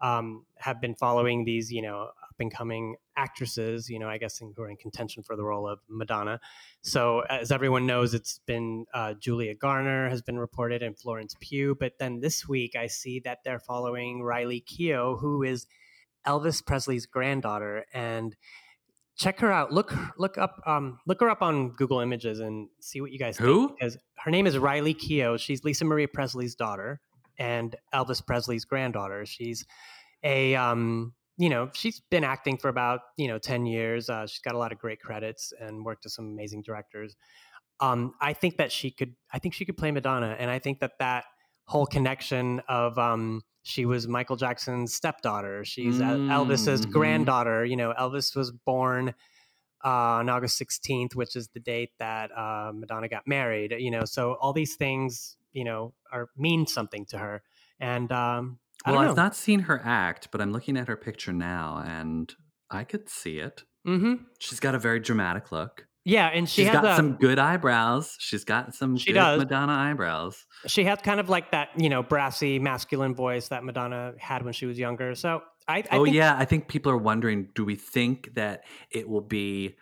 um, have been following these, you know, up and coming actresses, you know, I guess who are in contention for the role of Madonna. So as everyone knows, it's been uh, Julia Garner has been reported and Florence Pugh, but then this week I see that they're following Riley Keough, who is Elvis Presley's granddaughter, and check her out. Look look up um, look her up on Google Images and see what you guys Who? think. Because her name is Riley Keough. She's Lisa Marie Presley's daughter and Elvis Presley's granddaughter. She's a um, you know she's been acting for about you know 10 years uh, she's got a lot of great credits and worked with some amazing directors. Um, i think that she could i think she could play madonna and i think that that whole connection of um, she was michael jackson's stepdaughter she's El- elvis's granddaughter you know elvis was born uh, on august 16th which is the date that uh, madonna got married you know so all these things you know are mean something to her. And um, well, I've know. not seen her act, but I'm looking at her picture now, and I could see it. Mm-hmm. She's got a very dramatic look. Yeah, and she She's has got a, some good eyebrows. She's got some She good does. Madonna eyebrows. she has kind of like that, you know, brassy masculine voice that Madonna had when she was younger. So I, I oh think, yeah, I think people are wondering: Do we think that it will be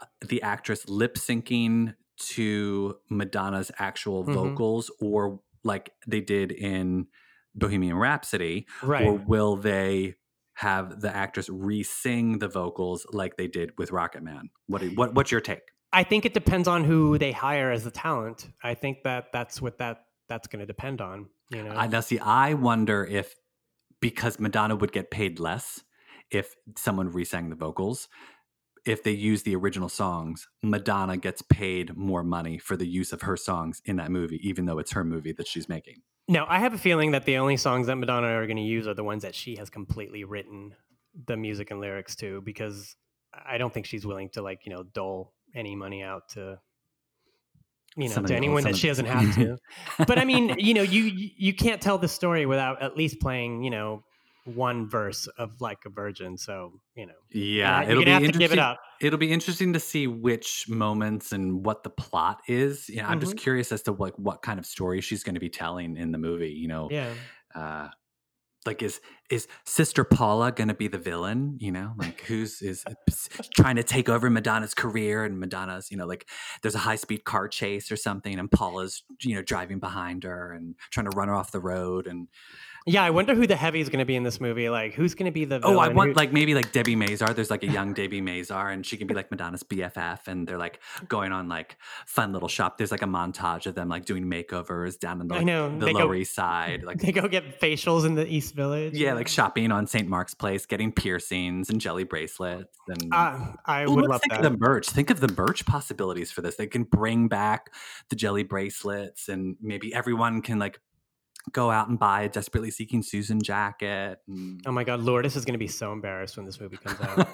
uh, the actress lip syncing to Madonna's actual Mhm. vocals, or like they did in Bohemian Rhapsody, right. or will they have the actress re-sing the vocals like they did with Rocket Man? What what what's your take? I think it depends on who they hire as the talent. I think that that's what that that's going to depend on. You know, I now see. I wonder if because Madonna would get paid less if someone re-sang the vocals. If they use the original songs, Madonna gets paid more money for the use of her songs in that movie, even though it's her movie that she's making. No, I have a feeling that the only songs that Madonna are going to use are the ones that she has completely written the music and lyrics to, because I don't think she's willing to like you know dole any money out to you know Somebody to anyone that she doesn't have to. <laughs> but I mean, you know, you you can't tell the story without at least playing you know one verse of like a virgin. So you know, Yeah, you're it'll gonna be have to give interesting. it up. It'll be interesting to see which moments and what the plot is. Yeah, I'm Mm-hmm. just curious as to like what kind of story she's going to be telling in the movie. You know, Yeah. uh, like is is Sister Paula going to be the villain? You know, like who's is uh, trying to take over Madonna's career and Madonna's, you know, like there's a high speed car chase or something, and Paula's you know driving behind her and trying to run her off the road and Yeah, I wonder who the heavy is going to be in this movie. Like, who's going to be the? Oh, I want Who- like maybe like Debbie Mazar. There's like a young Debbie Mazar, and she can be like Madonna's BFF, and they're like going on like fun little shop. There's like a montage of them like doing makeovers down in the, I like, know, the they go- Lower East Side, like <laughs> they go get facials in the East Village. yeah, like shopping on St. Mark's Place, getting piercings and jelly bracelets, and Uh, I would love think that. of the merch. Think of the merch possibilities for this. They can bring back the jelly bracelets, and maybe everyone can like go out and buy a desperately seeking Susan jacket. And... Oh my God, Lourdes is going to be so embarrassed when this movie comes out.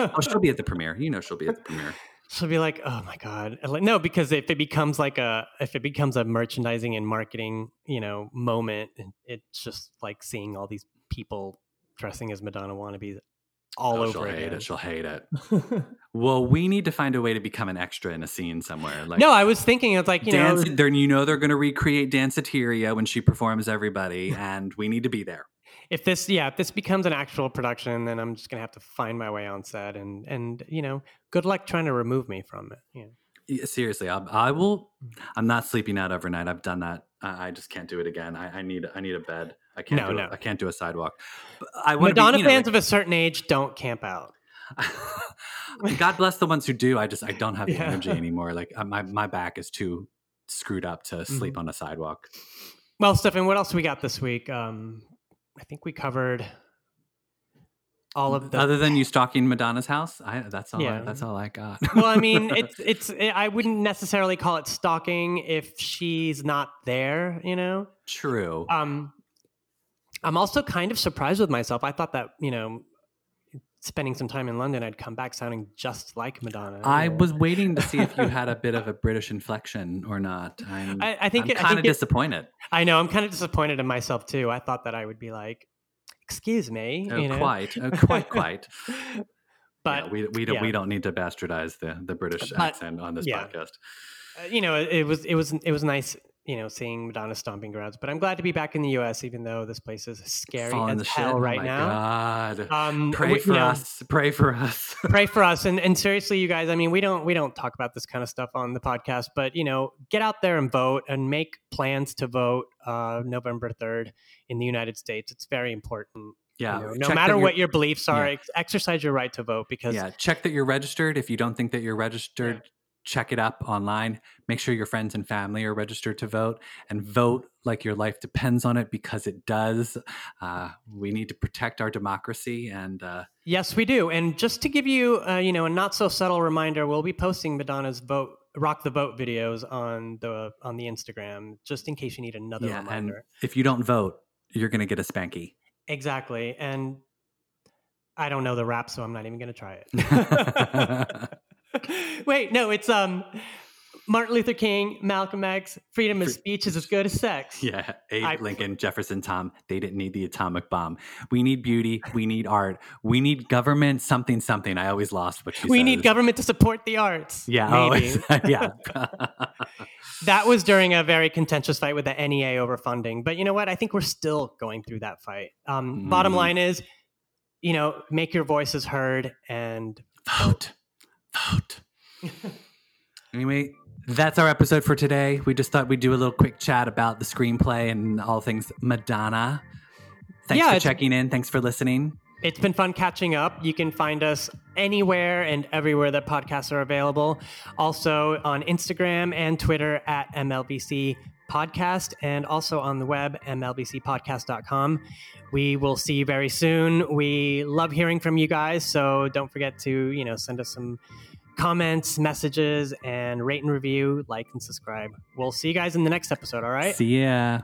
<laughs> oh, she'll be at the premiere. You know, she'll be at the premiere. <laughs> She'll be like, "Oh my god!" Like, no, because if it becomes like a if it becomes a merchandising and marketing, you know, moment, it's just like seeing all these people dressing as Madonna wannabes all oh, over she'll hate again. it. She'll hate it. <laughs> Well, we need to find a way to become an extra in a scene somewhere. Like no, I was thinking it's like you dance. know, Then you know they're going to recreate Danceteria when she performs everybody, <laughs> and we need to be there. if this yeah if this becomes an actual production, then I'm just gonna have to find my way on set, and and you know, good luck trying to remove me from it. Yeah. Yeah, Seriously, I, I will. Mm. I'm not sleeping out overnight. I've done that. I, I just can't do it again. I, I need. I need a bed. I can't. No, do no. A, I can't do a sidewalk. But I wanna be, Madonna you know, fans like- of a certain age don't camp out. <laughs> God bless the ones who do. I just I don't have the Yeah. energy <laughs> anymore. Like uh, my my back is too screwed up to sleep Mm-hmm. on a sidewalk. Well, Stefan, what else we got this week? Um, I think we covered all of the. Other than you stalking Madonna's house, I that's all. I, Yeah. that's all I got. well, I mean, <laughs> it's it's. I wouldn't necessarily call it stalking if she's not there. You know. true. Um, I'm also kind of surprised with myself. I thought that you know, spending some time in London, I'd come back sounding just like Madonna. I know? was waiting to see if you had a <laughs> bit of a British inflection or not. I'm, I, I think. I'm kind of it- disappointed. I know. I'm kind of disappointed in myself too. I thought that I would be like, "Excuse me," Oh, you know. quite, oh, <laughs> quite, quite. But yeah, we we don't yeah. we don't need to bastardize the the British But- accent on this yeah. podcast. uh, you know, it, it was it was it was nice, you know, seeing Madonna stomping grounds. But I'm glad to be back in the U.S., even though this place is scary Falling as the shit. hell Oh right my now. God. Um, Pray we- you for know, us. Pray for us. <laughs> pray for us, and and seriously, you guys. I mean, we don't we don't talk about this kind of stuff on the podcast, but you know, get out there and vote and make plans to vote uh, November third in the United States. It's very important. yeah. you know, no matter what your beliefs are, yeah. exercise your right to vote because Yeah, check that you're registered. If you don't think that you're registered, check it up online. Make sure your friends and family are registered to vote and vote like your life depends on it because it does. Uh, we need to protect our democracy and uh, Yes, we do. And just to give you, uh, you know, a not so subtle reminder, we'll be posting Madonna's vote, rock the vote videos on the on the Instagram, just in case you need another yeah, and if you don't vote, you're going to get a spanky. Exactly. And I don't know the rap, so I'm not even going to try it. <laughs> <laughs> Wait, no, it's um, Martin Luther King, Malcolm X, freedom of speech is as good as sex. <laughs> Yeah, Abe I- Lincoln, Jefferson, Tom. They didn't need the atomic bomb. We need beauty. We need art. We need government. Something, something. I always lost what she We says. need government to support the arts. Yeah. Oh, <laughs> yeah. <laughs> that was during a very contentious fight with the NEA over funding. But you know what? I think we're still going through that fight. Um, Bottom Mhm. line is, you know, make your voices heard and vote, vote. anyway, that's our episode for today. We just thought we'd do a little quick chat about the screenplay and all things Madonna. Thanks Yeah, for checking in. Thanks for listening. It's been fun catching up. You can find us anywhere and everywhere that podcasts are available. Also on Instagram and Twitter at MLBC Podcast, and also on the web, MLBCpodcast.com. We will see you very soon. We love hearing from you guys, so don't forget to, you know, send us some comments, messages, and rate and review, like and subscribe. We'll see you guys in the next episode, all right? See ya.